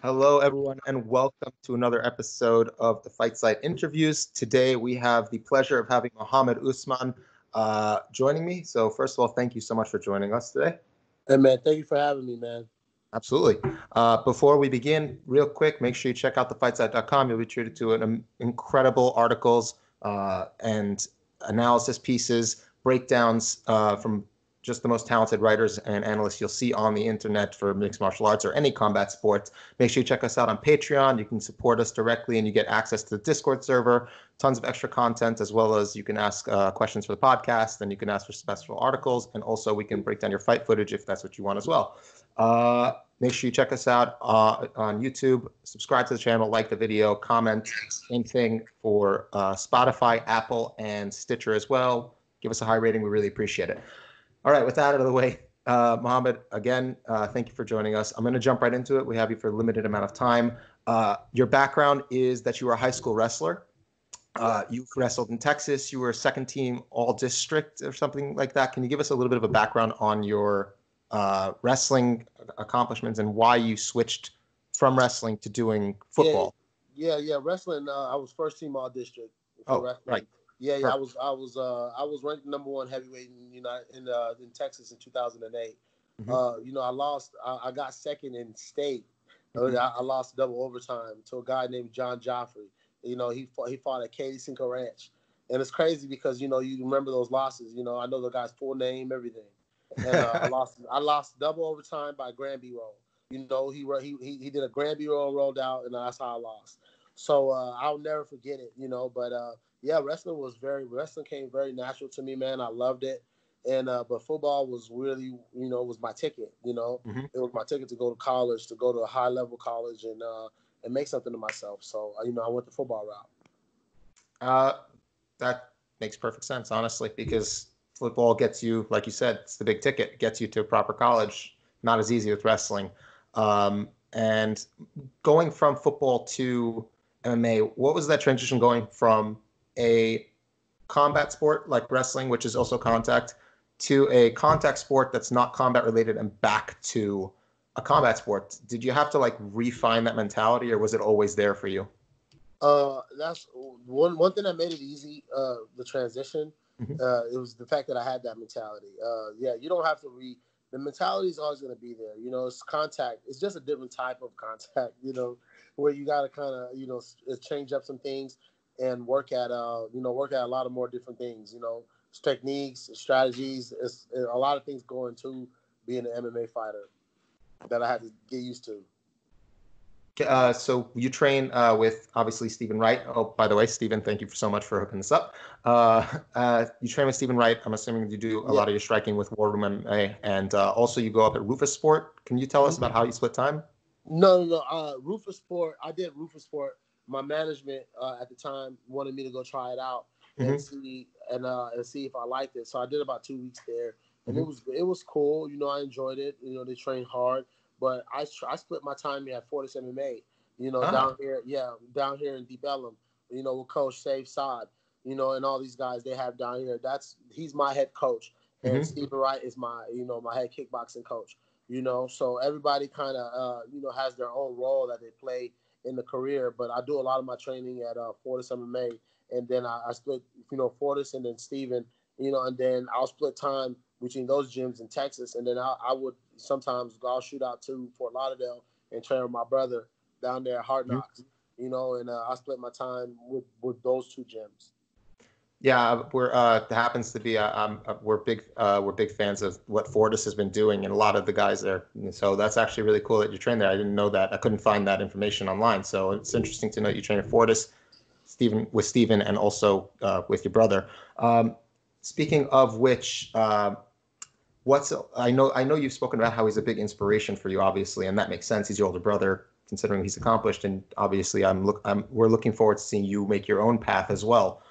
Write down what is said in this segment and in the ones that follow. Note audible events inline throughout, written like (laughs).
Hello, everyone, and welcome to another episode of the Fight Site Interviews. Today, we have the pleasure of having Mohammed Usman uh, joining me. So, first of all, thank you so much for joining us today. Hey, man, thank you for having me, man. Absolutely. Uh, before we begin, real quick, make sure you check out the thefightsite.com. You'll be treated to an um, incredible articles uh, and analysis pieces, breakdowns uh, from just the most talented writers and analysts you'll see on the internet for mixed martial arts or any combat sports. Make sure you check us out on Patreon. You can support us directly and you get access to the Discord server, tons of extra content, as well as you can ask uh, questions for the podcast and you can ask for special articles. And also, we can break down your fight footage if that's what you want as well. Uh, make sure you check us out uh, on YouTube, subscribe to the channel, like the video, comment. Same thing for uh, Spotify, Apple, and Stitcher as well. Give us a high rating. We really appreciate it. All right, with that out of the way, uh, Mohammed, again, uh, thank you for joining us. I'm going to jump right into it. We have you for a limited amount of time. Uh, your background is that you were a high school wrestler. Uh, you wrestled in Texas. You were a second team all district or something like that. Can you give us a little bit of a background on your uh, wrestling accomplishments and why you switched from wrestling to doing football? Yeah, yeah, yeah. wrestling. Uh, I was first team all district. Oh, wrestling. right. Yeah, yeah, I was, I was, uh, I was ranked number one heavyweight in United in uh, in Texas in 2008. Mm-hmm. Uh, you know, I lost, I, I got second in state. Mm-hmm. I, I, lost double overtime to a guy named John Joffrey. You know, he fought, he fought at Katy Cinco Ranch, and it's crazy because you know you remember those losses. You know, I know the guy's full name, everything. And uh, I (laughs) lost, I lost double overtime by Granby roll. You know, he he he, he did a Granby roll rolled out, and that's how I lost. So uh, I'll never forget it. You know, but uh, yeah, wrestling was very wrestling came very natural to me, man. I loved it. And uh, but football was really, you know, was my ticket. You know, mm-hmm. it was my ticket to go to college, to go to a high level college, and uh, and make something of myself. So uh, you know, I went the football route. Uh, that makes perfect sense, honestly, because football gets you, like you said, it's the big ticket, it gets you to a proper college. Not as easy with wrestling. Um, and going from football to MMA, what was that transition going from a combat sport like wrestling, which is also contact, to a contact sport that's not combat related and back to a combat sport. Did you have to like refine that mentality or was it always there for you? Uh, that's one one thing that made it easy. Uh, the transition. Mm-hmm. Uh, it was the fact that I had that mentality. Uh, yeah, you don't have to re. The mentality is always going to be there. You know, it's contact. It's just a different type of contact. You know, where you got to kind of you know change up some things and work at uh you know work at a lot of more different things you know it's techniques strategies it's, a lot of things go into being an MMA fighter that I had to get used to. Uh, so you train uh, with obviously Stephen Wright. Oh, by the way, Stephen, thank you for so much for hooking this up. Uh, uh you train with Stephen Wright. I'm assuming you do a yeah. lot of your striking with War Room MMA, and uh, also you go up at Roufusport. Can you tell us mm-hmm. about how you split time? No, no, no. Uh, Roufusport. I did Roufusport my management uh, at the time wanted me to go try it out mm-hmm. and see and uh, and see if I liked it. So I did about two weeks there, and mm-hmm. it was it was cool. You know, I enjoyed it. You know, they trained hard, but I I split my time here at Fortis MMA. You know, ah. down here, yeah, down here in Deep Ellum. You know, with Coach Save Saud. You know, and all these guys they have down here. That's he's my head coach, and mm-hmm. Stephen Wright is my you know my head kickboxing coach. You know, so everybody kind of uh, you know has their own role that they play in the career, but I do a lot of my training at uh, Fortis MMA, and then I, I split, you know, Fortis and then Steven, you know, and then I'll split time between those gyms in Texas, and then I, I would sometimes go I'll shoot out to Fort Lauderdale and train with my brother down there at Hard mm-hmm. Knocks, mm-hmm. you know, and uh, I split my time with with those two gyms. Yeah, we're uh, happens to be uh, um, uh, we're big uh, we're big fans of what Fortis has been doing and a lot of the guys there. So that's actually really cool that you train there. I didn't know that. I couldn't find that information online. So it's interesting to know you train at Fortis, Stephen with Stephen and also uh, with your brother. Um, speaking of which, uh, what's I know I know you've spoken about how he's a big inspiration for you, obviously, and that makes sense. He's your older brother, considering he's accomplished, and obviously I'm look I'm we're looking forward to seeing you make your own path as well.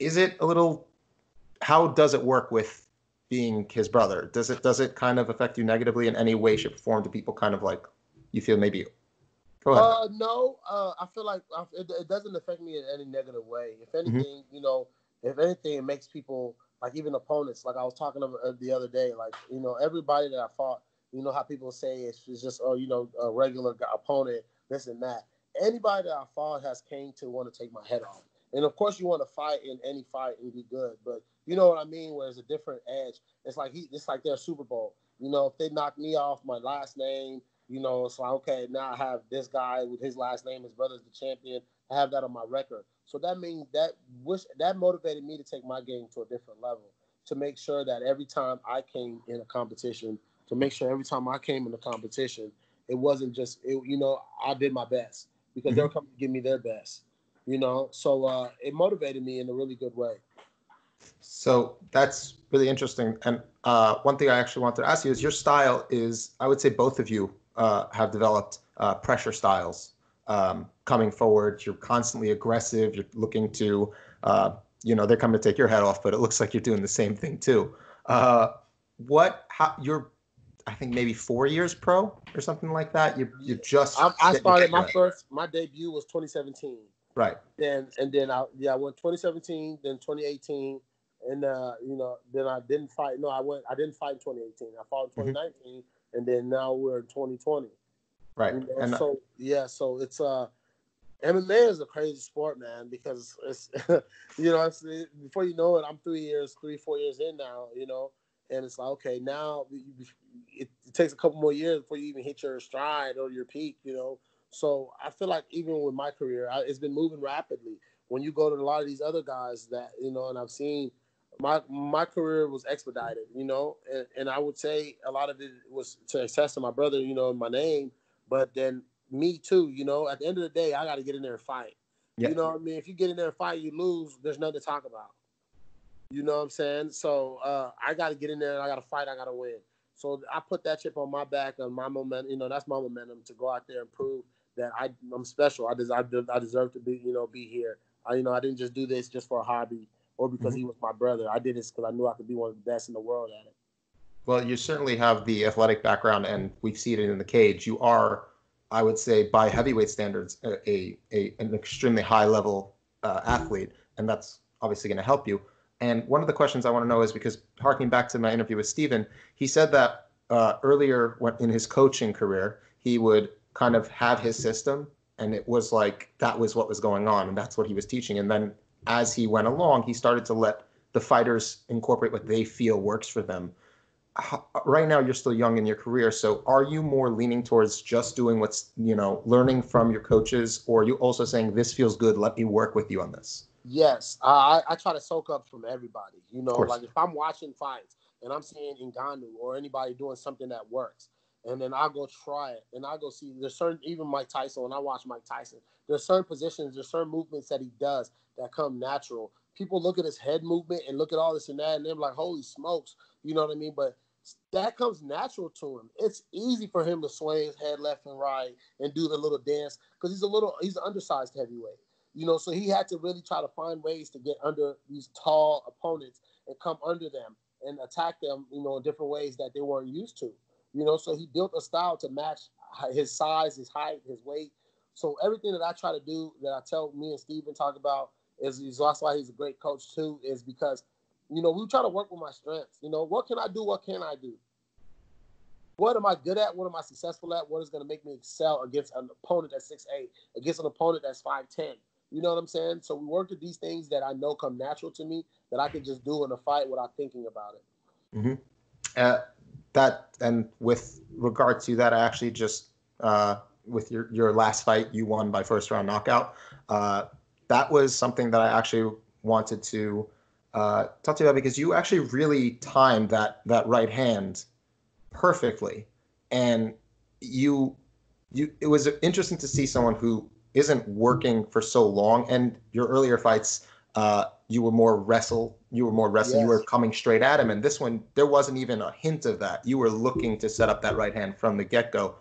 Uh, is it a little? How does it work with being his brother? Does it does it kind of affect you negatively in any way, shape, or form? Do people kind of like you feel maybe? Go ahead. Uh, no, uh, I feel like it, it, doesn't affect me in any negative way. If mm-hmm. anything, mm-hmm. you know, if anything, it makes people like even opponents. Like I was talking about uh, the other day, like you know, everybody that I fought, You know how people say it's, it's just oh you know a regular opponent, this and that. Anybody that I fought has came to want to take my head off. And of course, you want to fight in any fight and be good, but you know what I mean. Where it's a different edge. It's like he, it's like their Super Bowl. You know, if they knock me off my last name, you know, it's like okay, now I have this guy with his last name, his brother's the champion. I have that on my record. So that means that wish that motivated me to take my game to a different level. To make sure that every time I came in a competition, to make sure every time I came in a competition, it wasn't just it, you know I did my best because mm-hmm. they're coming to give me their best. You know, so uh, it motivated me in a really good way. So that's really interesting. And uh, one thing I actually want to ask you is your style is, I would say both of you uh, have developed uh, pressure styles um, coming forward. You're constantly aggressive. You're looking to, uh, you know, they're coming to take your head off, but it looks like you're doing the same thing too. Uh, what, how, you're, I think maybe four years pro or something like that. You, you just, I, I started my first, my debut was 2017. Right. Then, and then I, yeah, I went 2017, then 2018 and uh, you know, then I didn't fight. No, I went. I didn't fight in 2018. I fought in 2019, mm-hmm. and then now we're in 2020. Right. You know? And uh, so yeah, so it's uh, MMA is a crazy sport, man, because it's (laughs) you know, it's, it, before you know it, I'm three years, three four years in now, you know, and it's like okay, now it, it takes a couple more years before you even hit your stride or your peak, you know. So I feel like even with my career, I, it's been moving rapidly. When you go to a lot of these other guys that you know, and I've seen my my career was expedited, you know, and, and I would say a lot of it was to access to my brother, you know, my name, but then me too, you know. At the end of the day, I got to get in there and fight. Yeah. You know what I mean? If you get in there and fight, you lose. There's nothing to talk about. You know what I'm saying? So uh, I got to get in there and I got to fight. I got to win. So I put that chip on my back and my momentum. You know, that's my momentum to go out there and prove that I, I'm special. I deserve, I deserve to be, you know, be here. I, you know, I didn't just do this just for a hobby or because mm-hmm. he was my brother. I did this because I knew I could be one of the best in the world at it. Well, you certainly have the athletic background, and we've seen it in the cage. You are, I would say, by heavyweight standards, a, a, an extremely high level uh, athlete, and that's obviously going to help you. And one of the questions I want to know is because harking back to my interview with Steven, he said that uh, earlier in his coaching career, he would kind of have his system, and it was like that was what was going on, and that's what he was teaching. And then as he went along, he started to let the fighters incorporate what they feel works for them. Right now, you're still young in your career, so are you more leaning towards just doing what's you know, learning from your coaches, or are you also saying this feels good? Let me work with you on this. Yes, I, I try to soak up from everybody. You know, like if I'm watching fights and I'm seeing Ngannou or anybody doing something that works, and then I go try it, and I go see. There's certain even Mike Tyson. When I watch Mike Tyson, there's certain positions, there's certain movements that he does that come natural. People look at his head movement and look at all this and that, and they're like, "Holy smokes!" You know what I mean? But that comes natural to him. It's easy for him to sway his head left and right and do the little dance because he's a little he's an undersized heavyweight. You know, so he had to really try to find ways to get under these tall opponents and come under them and attack them, you know, in different ways that they weren't used to. You know, so he built a style to match his size, his height, his weight. So everything that I try to do, that I tell me and Steven talk about, is, is that's why he's a great coach too, is because, you know, we try to work with my strengths. You know, what can I do? What can I do? What am I good at? What am I successful at? What is going to make me excel against an opponent that's six eight, against an opponent that's 5'10? You know what I'm saying? So we work at these things that I know come natural to me that I can just do in a fight without thinking about it. Mm-hmm. Uh, that and with regard to that, I actually just uh, with your your last fight, you won by first round knockout. Uh, that was something that I actually wanted to uh, talk to you about because you actually really timed that that right hand perfectly, and you you it was interesting to see someone who isn't working for so long. And your earlier fights, uh, you were more wrestle, you were more wrestling, yes. you were coming straight at him. And this one, there wasn't even a hint of that. You were looking to set up that right hand from the get go.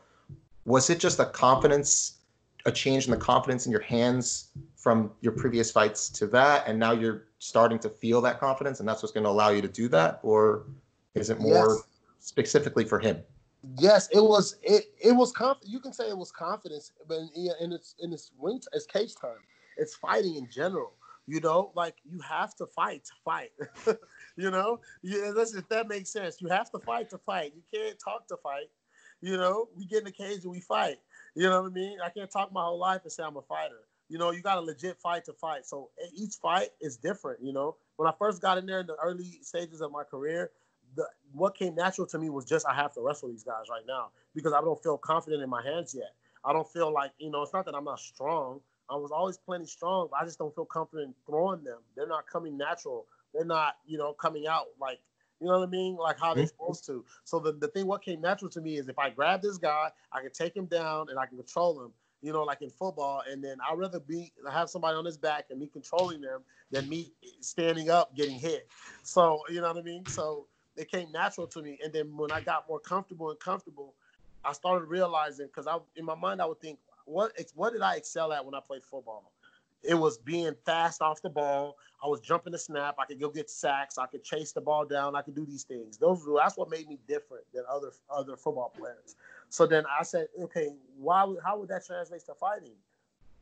Was it just a confidence, a change in the confidence in your hands from your previous fights to that, and now you're starting to feel that confidence, and that's what's going to allow you to do that, or is it more yes. specifically for him? Yes, it was. It it was conf- You can say it was confidence, but in, in its in its ring, it's cage time. It's fighting in general. You know, like you have to fight to fight. (laughs) you know, yeah, if that makes sense. You have to fight to fight. You can't talk to fight. You know, we get in the cage and we fight. You know what I mean? I can't talk my whole life and say I'm a fighter. You know, you got a legit fight to fight. So each fight is different. You know, when I first got in there in the early stages of my career, the what came natural to me was just I have to wrestle these guys right now because I don't feel confident in my hands yet. I don't feel like you know it's not that I'm not strong. I was always plenty strong, but I just don't feel confident throwing them. They're not coming natural. They're not you know coming out like you know what I mean, like how they're mm-hmm. supposed to. So the, the thing what came natural to me is if I grab this guy, I can take him down and I can control him. You know, like in football, and then I'd rather be have somebody on his back and me controlling them than me standing up getting hit. So you know what I mean. So it came natural to me. And then when I got more comfortable and comfortable, I started realizing because I in my mind I would think, what what did I excel at when I played football? It was being fast off the ball. I was jumping the snap. I could go get sacks. I could chase the ball down. I could do these things. Those that's what made me different than other other football players. So then I said, okay, why? How would that translate to fighting?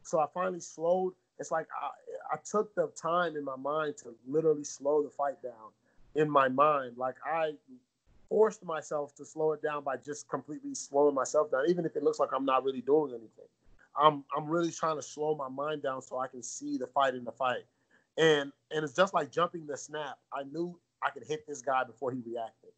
So I finally slowed. It's like I, I took the time in my mind to literally slow the fight down in my mind. Like I forced myself to slow it down by just completely slowing myself down, even if it looks like I'm not really doing anything. I'm I'm really trying to slow my mind down so I can see the fight in the fight. And and it's just like jumping the snap. I knew I could hit this guy before he reacted.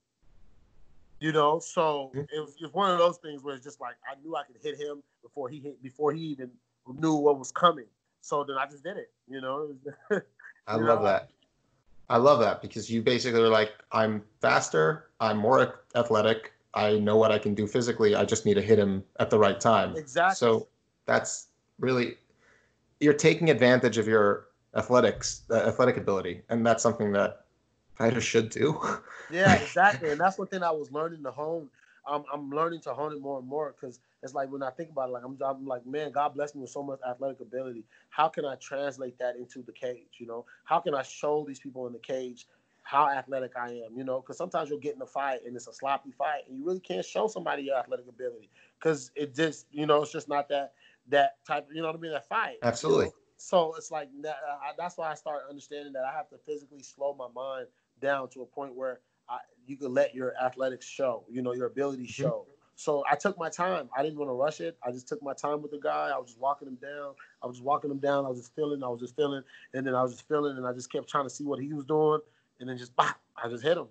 You know, so mm-hmm. it was just one of those things where it's just like I knew I could hit him before he hit before he even knew what was coming. So then I just did it. You know. (laughs) I love know? that. I love that because you basically are like, I'm faster, I'm more athletic, I know what I can do physically. I just need to hit him at the right time. Exactly. So that's really you're taking advantage of your athletics, uh, athletic ability, and that's something that fighters should do. (laughs) yeah, exactly, and that's one thing I was learning to hone. I'm, I'm learning to hone it more and more because it's like when I think about it, like I'm, I'm like, man, God bless me with so much athletic ability. How can I translate that into the cage? You know, how can I show these people in the cage how athletic I am? You know, because sometimes you'll get in a fight and it's a sloppy fight, and you really can't show somebody your athletic ability because it just, you know, it's just not that that type. You know what I mean? That fight. Absolutely. You know? So it's like that, I, that's why I started understanding that I have to physically slow my mind down to a point where I, you can let your athletics show, you know, your ability mm-hmm. show. So I took my time. I didn't want to rush it. I just took my time with the guy. I was just walking him down. I was just walking him down. I was just feeling. I was just feeling, and then I was just feeling, and I just kept trying to see what he was doing, and then just bah, I just hit him.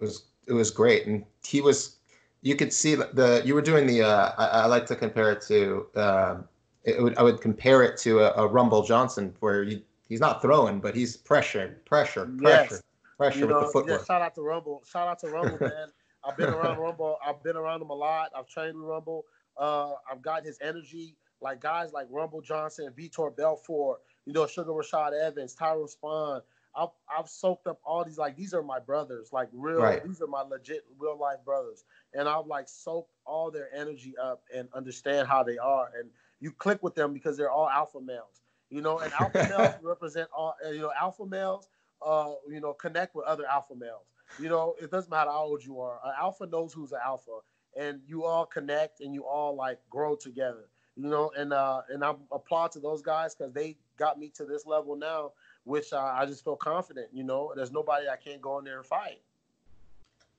It was it was great, and he was. You could see the you were doing the. Uh, I, I like to compare it to. Uh, it would I would compare it to a, a Rumble Johnson where you, he's not throwing, but he's pressure, pressure, pressure, yes. pressure you know, with the footwork. Yeah, shout out to Rumble. Shout out to Rumble, man. (laughs) I've been around Rumble. I've been around him a lot. I've trained with Rumble. Uh, I've got his energy. Like guys like Rumble Johnson, Vitor Belfort, you know, Sugar Rashad Evans, Tyrone Spong. I've I've soaked up all these like these are my brothers, like real. Right. These are my legit real life brothers, and I've like soaked all their energy up and understand how they are, and you click with them because they're all alpha males, you know, and alpha (laughs) males represent all you know alpha males. Uh, you know, connect with other alpha males. You know, it doesn't matter how old you are. An alpha knows who's an alpha, and you all connect and you all like grow together. You know, and uh, and I applaud to those guys because they got me to this level now, which uh, I just feel confident. You know, there's nobody I can't go in there and fight.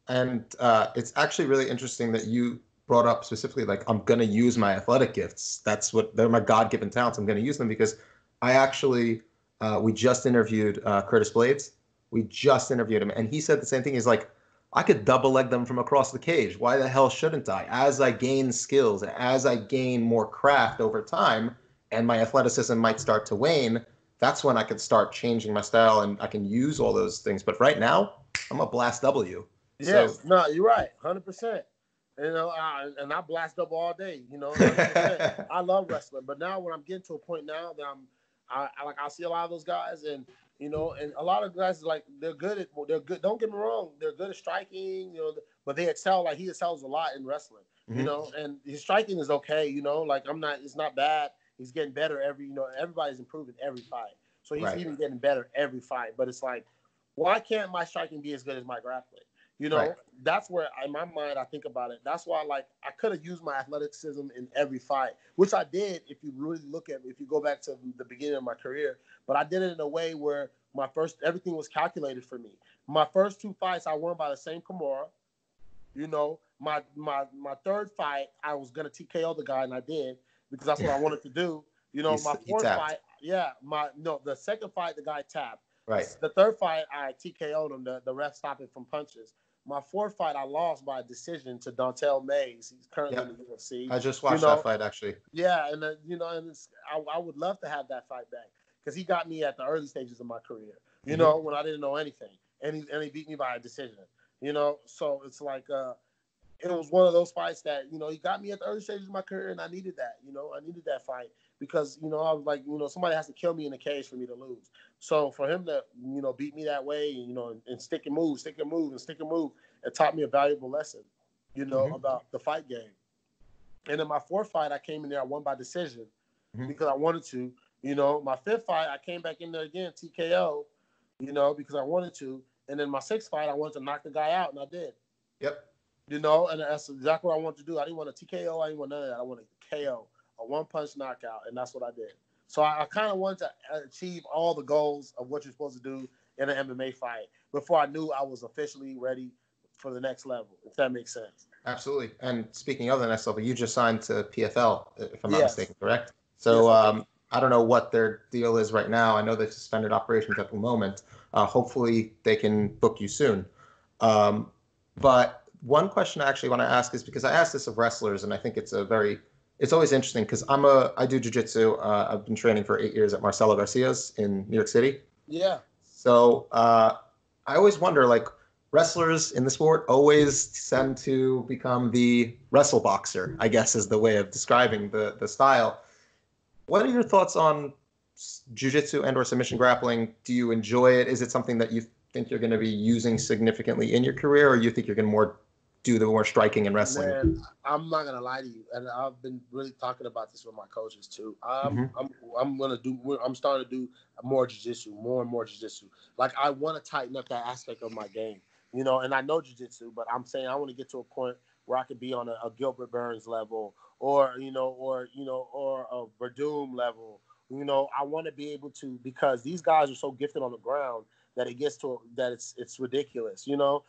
And uh, it's actually really interesting that you brought up specifically like I'm gonna use my athletic gifts. That's what they're my God-given talents. I'm gonna use them because I actually uh, we just interviewed uh, Curtis Blaydes. we just interviewed him, and he said the same thing. He's like, I could double leg them from across the cage. Why the hell shouldn't I? As I gain skills as I gain more craft over time, and my athleticism might start to wane, that's when I could start changing my style and I can use all those things. But right now, I'm a blast W. Yes, so, no, you're right, hundred percent. You know, I, and I blast up all day. You know, (laughs) I love wrestling, but now when I'm getting to a point now that I'm, I, I like I see a lot of those guys, and you know, and a lot of guys like they're good at they're good. Don't get me wrong, they're good at striking, you know, but they excel like he excels a lot in wrestling, mm-hmm. you know, and his striking is okay, you know, like I'm not, it's not bad. He's getting better every, you know, everybody's improving every fight, so he's right. even getting better every fight. But it's like, why can't my striking be as good as my grappling? You know, right. that's where in my mind I think about it. That's why like I could have used my athleticism in every fight, which I did if you really look at if you go back to the beginning of my career. But I did it in a way where my first everything was calculated for me. My first two fights I won by the same Kimura. You know, my my my third fight, I was gonna TKO the guy, and I did because that's what I wanted to do. You know, my fourth fight, yeah, my no, the second fight, the guy tapped. Right. The third fight, I TKO'd him. The, the ref stopped it from punches. My fourth fight, I lost by a decision to Dontale Mayes. He's currently Yep. in the UFC. I just watched You know- that fight actually. Yeah, and uh, you know, and it's, I, I would love to have that fight back because he got me at the early stages of my career. You Mhm. know, when I didn't know anything, and he and he beat me by a decision. You know, so it's like uh, it was one of those fights that you know he got me at the early stages of my career, and I needed that. You know, I needed that fight because you know I was like, you know, somebody has to kill me in the cage for me to lose. So for him to you know beat me that way, you know, and, and stick and move, stick and move, and stick and move, it taught me a valuable lesson. You know Mhm. about the fight game. And in my fourth fight, I came in there, I won by decision Mhm. because I wanted to. You know, my fifth fight, I came back in there again, TKO, you know, because I wanted to. And then my sixth fight, I wanted to knock the guy out, and I did. Yep. You know, and that's exactly what I wanted to do. I didn't want a TKO, I didn't want none of that. I wanted a KO, a one punch knockout, and that's what I did. So I, I kind of wanted to achieve all the goals of what you're supposed to do in an MMA fight before I knew I was officially ready for the next level, if that makes sense. Absolutely. And speaking of the next level, you just signed to PFL, if I'm not Yes. mistaken, correct? So Yes, I um, I don't know what their deal is right now. I know they've suspended operations at the moment. Uh, hopefully, they can book you soon. Um, but one question I actually want to ask is because I asked this of wrestlers, and I think it's a very it's always interesting because I'm a I do jujitsu. Uh, I've been training for eight years at Marcelo Garcia's in New York City. Yeah. So uh, I always wonder, like wrestlers in the sport always tend to become the wrestle boxer. I guess is the way of describing the the style. What are your thoughts on jujitsu and or submission grappling? Do you enjoy it? Is it something that you think you're going to be using significantly in your career, or you think you're going to more do the more striking and wrestling? Man, I'm not gonna lie to you, and I've been really talking about this with my coaches too. I'm Mhm. I'm I'm gonna do. I'm starting to do more jujitsu, more and more jujitsu. Like I want to tighten up that aspect of my game, you know. And I know jujitsu, but I'm saying I want to get to a point where I could be on a, a Gilbert Burns level, or you know, or you know, or a Werdum level. You know, I want to be able to because these guys are so gifted on the ground that it gets to that it's it's ridiculous, you know.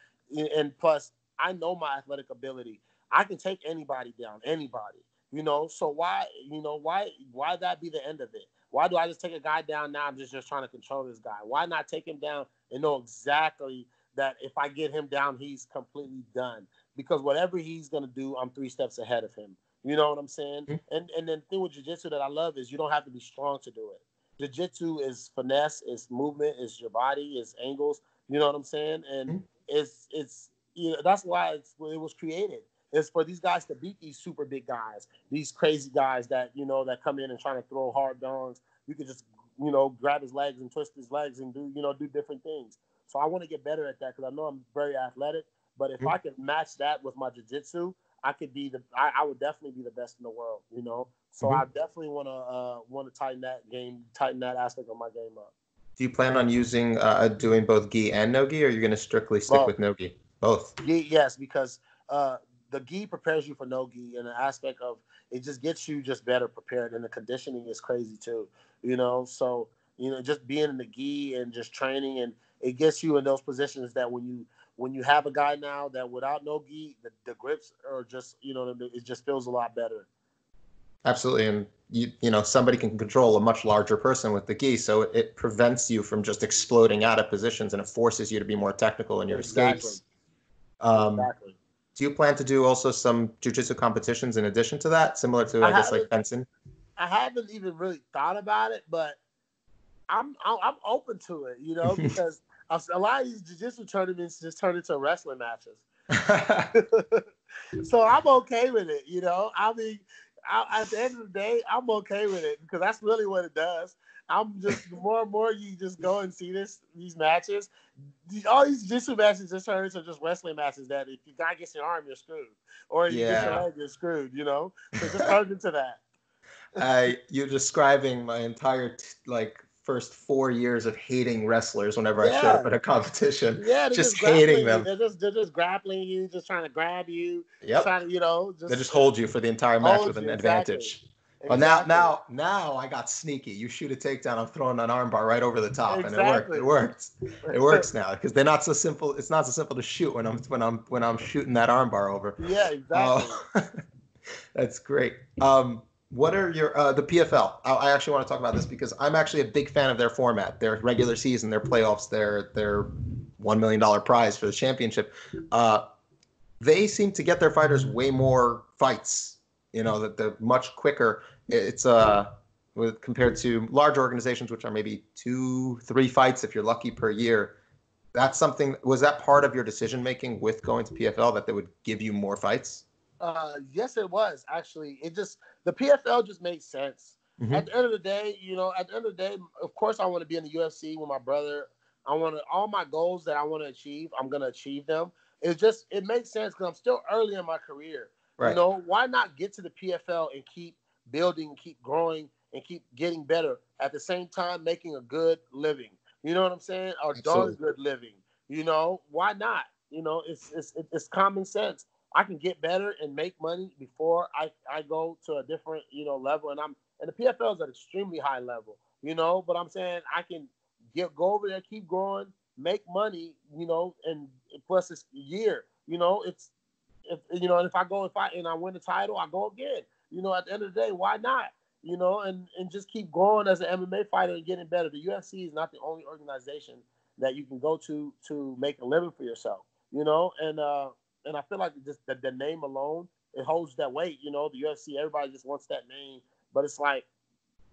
And plus, I know my athletic ability. I can take anybody down, anybody. You know, so why, you know, why, why that be the end of it? Why do I just take a guy down now? I'm just just trying to control this guy. Why not take him down and know exactly that if I get him down, he's completely done. Because whatever he's gonna do, I'm three steps ahead of him. You know what I'm saying? Mhm. And and then the thing with jujitsu that I love is you don't have to be strong to do it. Jiu-jitsu is finesse, it's movement, it's your body, it's angles. You know what I'm saying? And Mhm. it's it's you know that's why it's, it was created. It's for these guys to beat these super big guys, these crazy guys that you know that come in and trying to throw hard dongs. You could just you know grab his legs and twist his legs and do you know do different things. So I want to get better at that because I know I'm very athletic. But if Mhm. I could match that with my jiu-jitsu, I could be the I, I would definitely be the best in the world. You know, so Mhm. I definitely want to uh, want to tighten that game, tighten that aspect of my game up. Do you plan on using uh, doing both gi and no gi, or are you going to strictly stick Both. with no gi? Both. Yes, because uh, the gi prepares you for no gi in an aspect of it just gets you just better prepared, and the conditioning is crazy too. You know, so you know, just being in the gi and just training, and it gets you in those positions that when you when you have a guy now that without no gi, the, the grips are just you know it just feels a lot better. Absolutely, and you you know somebody can control a much larger person with the gi, so it, it prevents you from just exploding out of positions, and it forces you to be more technical in your Exactly. escapes. Um, exactly. do you plan to do also some jujitsu competitions in addition to that, similar to I I, guess like fencing? I haven't even really thought about it, but I'm I'm, open to it, you know, (laughs) because a lot of these jiu-jitsu tournaments just turn into wrestling matches. (laughs) so I'm okay with it, you know. I mean, I, at the end of the day, I'm okay with it because that's really what it does. I'm just the more and more you just go and see this these matches, all these jiu-jitsu matches just turn into just wrestling matches. That if your guy gets your arm, you're screwed, or you get your leg, you're screwed. You know, so just turns into that. I you're describing my entire t- like first four years of hating wrestlers whenever I showed up at a competition. Yeah, Just grappling hating you. them. They're just they're just grappling you, just trying to grab you, Yep. trying to you know just They just hold you for the entire match with an you, advantage. Well, now, now, now I got sneaky. You shoot a takedown, I'm throwing an armbar right over the top, exactly. and it worked. It worked. It (laughs) works now because they're not so simple. It's not so simple to shoot when I'm when I'm when I'm shooting that armbar over. Yeah, exactly. Uh, (laughs) that's great. Um, what are your uh, the PFL? I, I actually want to talk about this because I'm actually a big fan of their format, their regular season, their playoffs, their their one million dollar prize for the championship. Uh, they seem to get their fighters way more fights. You know that they're much quicker. It's uh with compared to large organizations, which are maybe two, three fights if you're lucky per year. That's something. Was that part of your decision making with going to PFL that they would give you more fights? Uh, yes, it was actually. It just the PFL just made sense. Mm-hmm. At the end of the day, you know, at the end of the day, of course, I want to be in the UFC with my brother. I want to all my goals that I want to achieve. I'm gonna achieve them. It just it makes sense because I'm still early in my career. Right. You know, why not get to the PFL and keep building, keep growing, and keep getting better at the same time making a good living. You know what I'm saying? Or darn good living. You know, why not? You know, it's it's it's common sense. I can get better and make money before I, I go to a different, you know, level. And I'm and the PFL is an extremely high level, you know, but I'm saying I can get go over there, keep growing, make money, you know, and plus it's a year. You know, it's if you know, and if I go if I and I win the title, I go again. You know, at the end of the day, why not? You know, and and just keep growing as an MMA fighter and getting better. The UFC is not the only organization that you can go to to make a living for yourself. You know, and uh and I feel like just the, the name alone it holds that weight. You know, the UFC everybody just wants that name, but it's like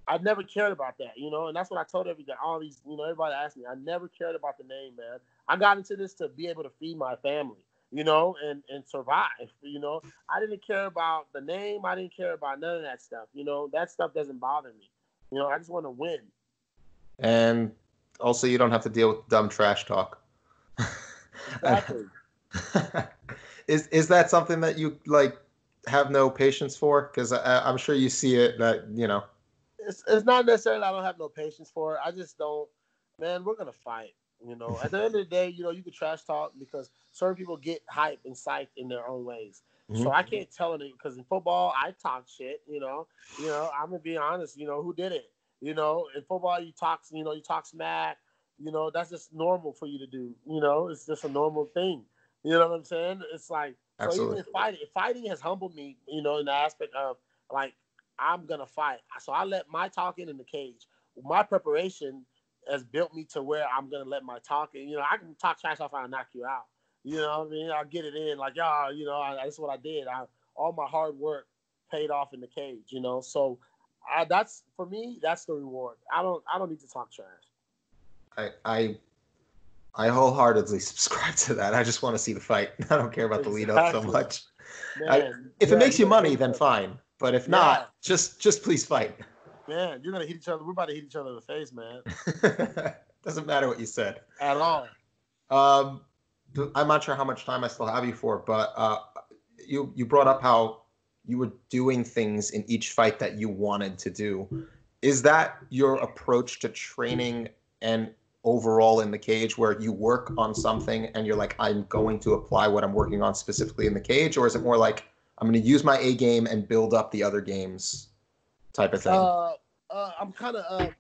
I never cared about that, you know, and that's what I told everybody. All these, you know, everybody asked me. I never cared about the name, man. I got into this to be able to feed my family, you know, and and survive. You know, I didn't care about the name. I didn't care about none of that stuff. You know, that stuff doesn't bother me. You know, I just want to win. And also, you don't have to deal with dumb trash talk. Exactly. (laughs) is is that something that you like have no patience for? Because I'm sure you see it that you know it's, it's not necessarily I don't have no patience for it. I just don't. Man, we're gonna fight. You know, at the end of the day, you know, you can trash talk because certain people get hype and psyched in their own ways. Mm-hmm. So I can't tell it because in football I talk shit. You know, you know I'm gonna be honest. You know who did it? You know, in football you talk. You know, you talk smack. You know, that's just normal for you to do. You know, it's just a normal thing. You know what I'm saying? It's like Absolutely. so even fighting, fighting has humbled me. You know, in the aspect of like I'm gonna fight. So I let my talking in the cage. My preparation has built me to where I'm gonna let my talking. You know, I can talk trash off and knock you out. You know what I mean? I'll get it in like, y'all, you know, I, that's what I did. I all my hard work paid off in the cage. You know, so I, that's for me. That's the reward. I don't. I don't need to talk trash. I I I wholeheartedly (laughs) subscribe to that. I just want to see the fight. (laughs) I don't care about exactly. the lead up so much. Man, I, if yeah, it makes you money, then fine. But if yeah. not, just just please fight. Man, you're gonna hit each other. We're about to hit each other in the face, man. (laughs) Doesn't matter what you said at all. Um, I'm not sure how much time I still have you for, but uh, you you brought up how you were doing things in each fight that you wanted to do. Is that your approach to training and overall in the cage where you work on something and you're like, I'm going to apply what I'm working on specifically in the cage? Or is it more like I'm going to use my A game and build up the other games type of thing? Uh, uh, I'm kind of, uh,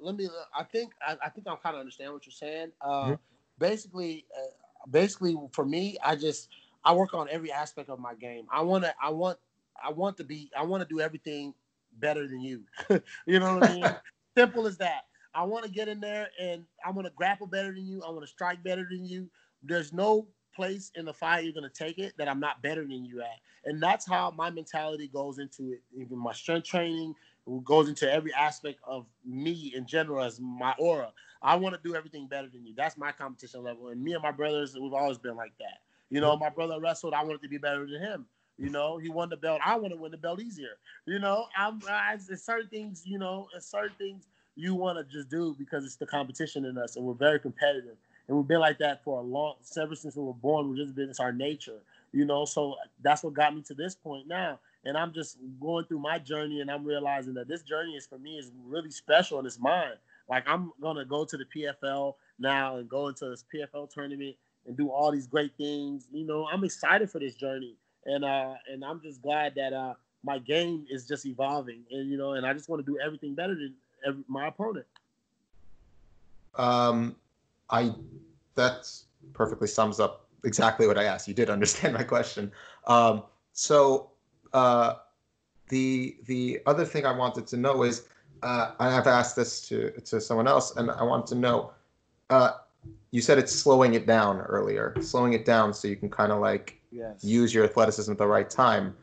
let me, I think, I, I think I'm kind of understand what you're saying. Uh, mm-hmm. Basically, uh, basically for me, I just, I work on every aspect of my game. I want to, I want, I want to be, I want to do everything better than you. (laughs) you know what I mean? (laughs) Simple as that. I want to get in there and I want to grapple better than you. I want to strike better than you. There's no place in the fight you're going to take it that I'm not better than you at. And that's how my mentality goes into it. Even my strength training goes into every aspect of me in general as my aura. I want to do everything better than you. That's my competition level. And me and my brothers, we've always been like that. You know, my brother wrestled. I wanted to be better than him. You know, he won the belt. I want to win the belt easier. You know, I'm I, certain things. You know, certain things you want to just do because it's the competition in us, and we're very competitive, and we've been like that for a long, ever since we were born. We've just been it's our nature, you know. So that's what got me to this point now, and I'm just going through my journey, and I'm realizing that this journey is for me is really special and it's mine. Like I'm gonna go to the PFL now and go into this PFL tournament and do all these great things. You know, I'm excited for this journey, and uh, and I'm just glad that uh, my game is just evolving, and you know, and I just want to do everything better than every, my opponent. Um, I that perfectly sums up exactly what I asked. You did understand my question. Um, so uh, the the other thing I wanted to know is, uh, I've asked this to to someone else, and I want to know. Uh, you said it's slowing it down earlier, slowing it down so you can kind of like yes. use your athleticism at the right time.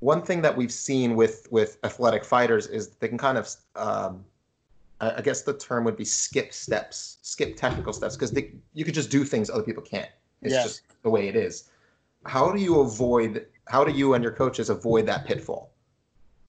One thing that we've seen with with athletic fighters is they can kind of um, I guess the term would be skip steps, skip technical steps, because you could just do things other people can't. It's yes. just the way it is. How do you avoid? How do you and your coaches avoid that pitfall?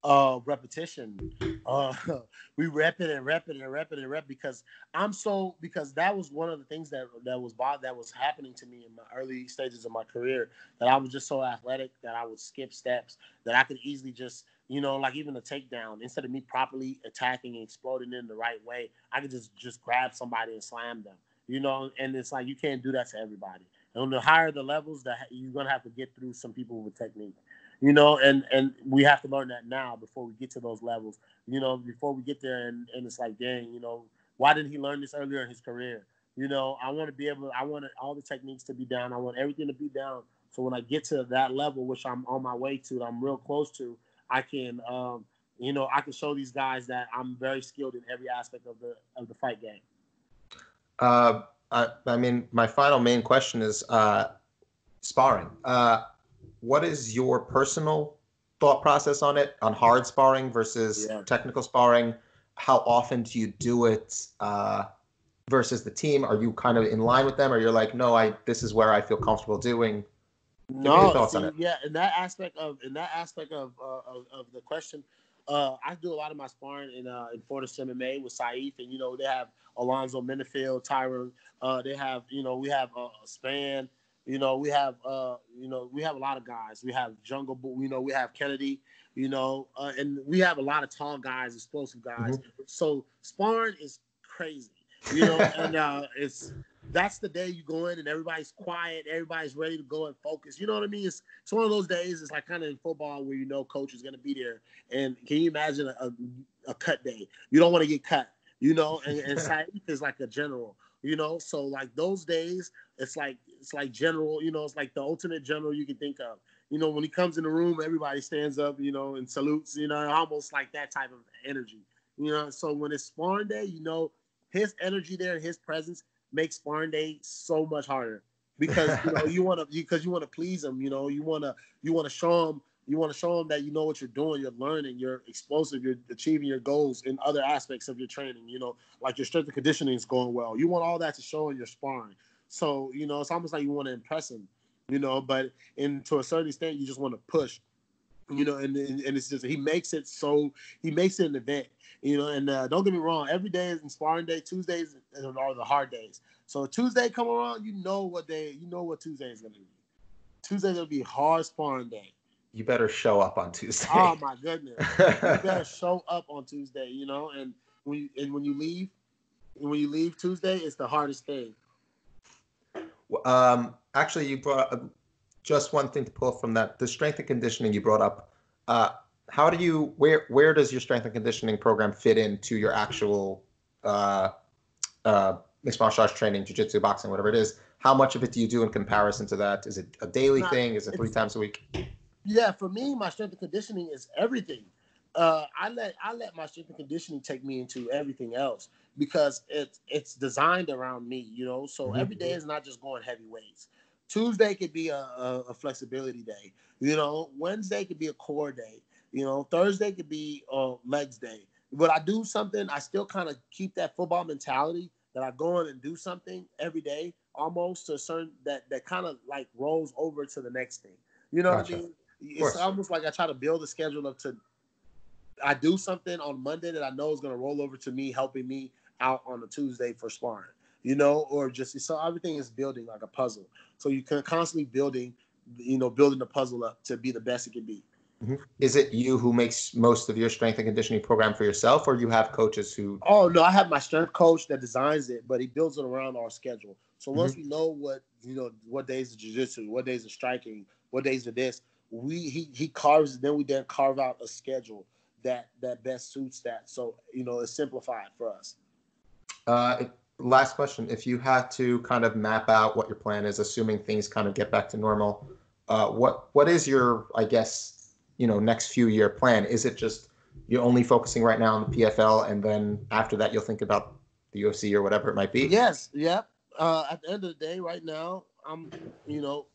uh repetition. Uh (laughs) we rep it and rep it and rep it and rep because i'm so because that was one of the things that that was that was happening to me in my early stages of my career that i was just so athletic that i would skip steps that i could easily just you know like even a takedown instead of me properly attacking and exploding in the right way i could just just grab somebody and slam them you know? And it's like you can't do that to everybody and the higher the levels that you're gonna have to get through some people with technique you know, and and we have to learn that now before we get to those levels, you know, before we get there, and, and it's like, dang, you know, why didn't he learn this earlier in his career? You know, I want to be able, I want all the techniques to be down, I want everything to be down, so when I get to that level, which I'm on my way to, I'm real close to, I can, um, you know, I can show these guys that I'm very skilled in every aspect of the of the fight game. Uh, I, I mean, my final main question is uh, sparring. Uh, what is your personal thought process on it on hard sparring versus yeah. technical sparring? How often do you do it uh, versus the team? Are you kind of in line with them, or you're like, no, I this is where I feel comfortable doing? No, see, yeah, in that aspect of in that aspect of uh, of, of, the question, uh, I do a lot of my sparring in uh, in Fortis MMA with Saif, and you know they have Alonzo Menifield, Tyron. Uh, they have you know we have uh, Spong. You know, we have uh, you know, we have a lot of guys. We have Jungle you know, we have Kennedy, you know, uh, and we have a lot of tall guys, explosive guys. Mm-hmm. So sparring is crazy, you know, (laughs) and uh, it's that's the day you go in and everybody's quiet, everybody's ready to go and focus. You know what I mean? It's it's one of those days. It's like kind of in football where you know coach is going to be there, and can you imagine a, a, cut day? You don't want to get cut, you know, and, and (laughs) Saif is like a general you know so like those days it's like it's like general you know it's like the ultimate general you can think of you know when he comes in the room everybody stands up you know and salutes you know almost like that type of energy you know so when it's sparring day you know his energy there his presence makes sparring day so much harder because you know you want to because you want to please them. you know you want to you want to show them you want to show them that you know what you're doing, you're learning, you're explosive, you're achieving your goals in other aspects of your training. You know, like your strength and conditioning is going well. You want all that to show in your sparring. So you know, it's almost like you want to impress them. You know, but in to a certain extent, you just want to push. You know, and, and, and it's just he makes it so he makes it an event. You know, and uh, don't get me wrong, every day is inspiring day. Tuesdays are the hard days. So Tuesday come around, you know what day, you know what Tuesday is gonna be. Tuesday's gonna be hard sparring day you better show up on Tuesday. Oh my goodness, you (laughs) better show up on Tuesday. You know, and when you, and when you leave, when you leave Tuesday, it's the hardest thing. Um, actually, you brought just one thing to pull from that: the strength and conditioning you brought up. Uh, how do you where where does your strength and conditioning program fit into your actual uh, uh, mixed martial arts training, jiu-jitsu, boxing, whatever it is? How much of it do you do in comparison to that? Is it a daily Not, thing? Is it three times a week? Yeah, for me, my strength and conditioning is everything. Uh, I let I let my strength and conditioning take me into everything else because it's it's designed around me, you know. So mm-hmm. every day is not just going heavy weights. Tuesday could be a, a, a, flexibility day, you know. Wednesday could be a core day, you know. Thursday could be a legs day. But I do something, I still kind of keep that football mentality that I go in and do something every day, almost to a certain that that kind of like rolls over to the next thing. You know gotcha. what I mean? It's almost like I try to build a schedule up to. I do something on Monday that I know is going to roll over to me, helping me out on a Tuesday for sparring. You know, or just so everything is building like a puzzle. So you can constantly building, you know, building the puzzle up to be the best it can be. Mm-hmm. Is it you who makes most of your strength and conditioning program for yourself, or you have coaches who? Oh no, I have my strength coach that designs it, but he builds it around our schedule. So once mm-hmm. we know what you know, what days of jiu-jitsu, what days of striking, what days of this, we he he carves then we then carve out a schedule that that best suits that. So you know it's simplified for us. Uh, last question: If you had to kind of map out what your plan is, assuming things kind of get back to normal, uh, what what is your I guess you know next few year plan? Is it just you're only focusing right now on the PFL, and then after that you'll think about the UFC or whatever it might be? Yes. Yep. Uh, at the end of the day, right now, I'm you know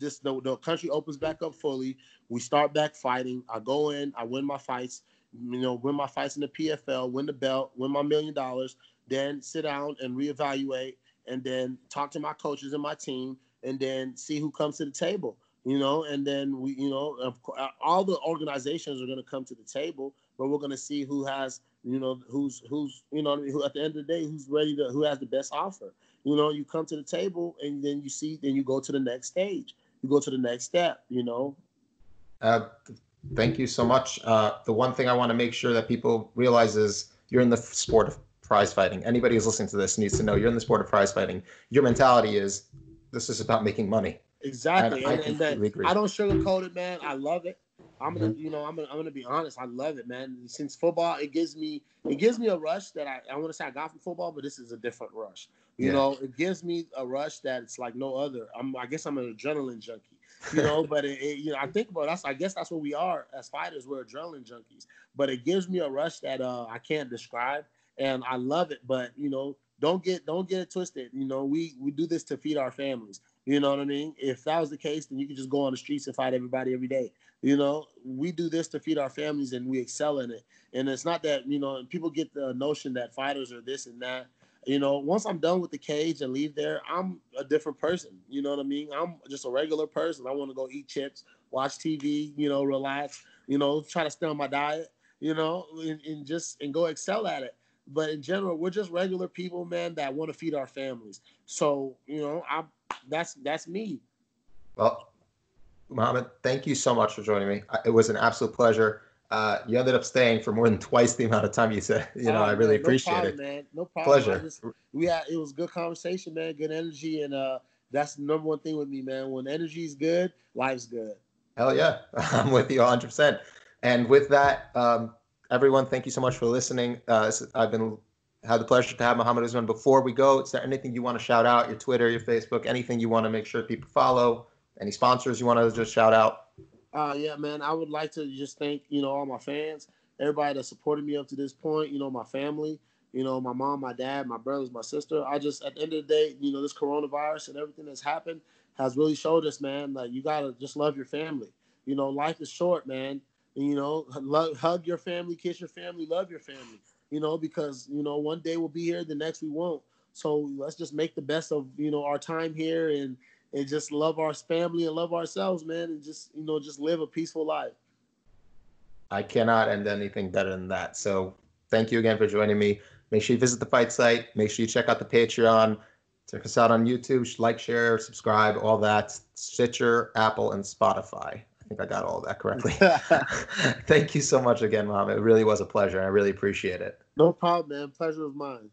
just the, the country opens back up fully. We start back fighting. I go in, I win my fights, you know, win my fights in the PFL, win the belt, win my million dollars, then sit down and reevaluate and then talk to my coaches and my team and then see who comes to the table, you know, and then we, you know, uh, all the organizations are going to come to the table, but we're going to see who has, you know, who's, who's, you know, who at the end of the day, who's ready to, who has the best offer you know, you come to the table and then you see, then you go to the next stage. You go to the next step, you know. Uh, thank you so much. Uh, the one thing I want to make sure that people realize is you're in the sport of prize fighting. Anybody who's listening to this needs to know you're in the sport of prize fighting. Your mentality is this is about making money. Exactly. And, and, and I, I don't sugarcoat it, man. I love it. I'm gonna, mm-hmm. you know, I'm gonna, I'm gonna be honest. I love it, man. Since football, it gives me, it gives me a rush that I, I want to say I got from football, but this is a different rush. You yeah. know, it gives me a rush that it's like no other. I'm, I guess I'm an adrenaline junkie. You know, but it, it, you know, I think about us. I guess that's what we are as fighters. We're adrenaline junkies. But it gives me a rush that uh, I can't describe, and I love it. But you know, don't get, don't get it twisted. You know, we we do this to feed our families. You know what I mean? If that was the case, then you could just go on the streets and fight everybody every day. You know, we do this to feed our families and we excel in it. And it's not that, you know, people get the notion that fighters are this and that. You know, once I'm done with the cage and leave there, I'm a different person. You know what I mean? I'm just a regular person. I want to go eat chips, watch TV, you know, relax, you know, try to stay on my diet, you know, and, and just and go excel at it. But in general, we're just regular people, man, that want to feed our families. So, you know, I that's that's me. Well, Mohammed, thank you so much for joining me. It was an absolute pleasure. Uh, you ended up staying for more than twice the amount of time you said. You know, oh, I really man, appreciate no problem, it. Man, no problem. Pleasure. Just, we had it was good conversation, man. Good energy, and uh, that's the number one thing with me, man. When energy is good, life's good. Hell yeah, (laughs) I'm with you 100. percent And with that, um, everyone, thank you so much for listening. Uh, I've been had the pleasure to have Mohammed Usman. Before we go, is there anything you want to shout out? Your Twitter, your Facebook, anything you want to make sure people follow? Any sponsors you want to just shout out? Uh, yeah, man. I would like to just thank you know all my fans, everybody that supported me up to this point. You know, my family. You know, my mom, my dad, my brothers, my sister. I just at the end of the day, you know, this coronavirus and everything that's happened has really showed us, man, like you gotta just love your family. You know, life is short, man. And, you know, (laughs) love, hug your family, kiss your family, love your family. You know, because you know one day we'll be here, the next we won't. So let's just make the best of you know our time here and and just love our family and love ourselves, man, and just you know just live a peaceful life. I cannot end anything better than that. So thank you again for joining me. Make sure you visit the fight site. Make sure you check out the Patreon. Check us out on YouTube. Like, share, subscribe, all that. Stitcher, Apple, and Spotify. I think I got all that correctly. (laughs) (laughs) Thank you so much again, Mom. It really was a pleasure. I really appreciate it. No problem, man. Pleasure was mine.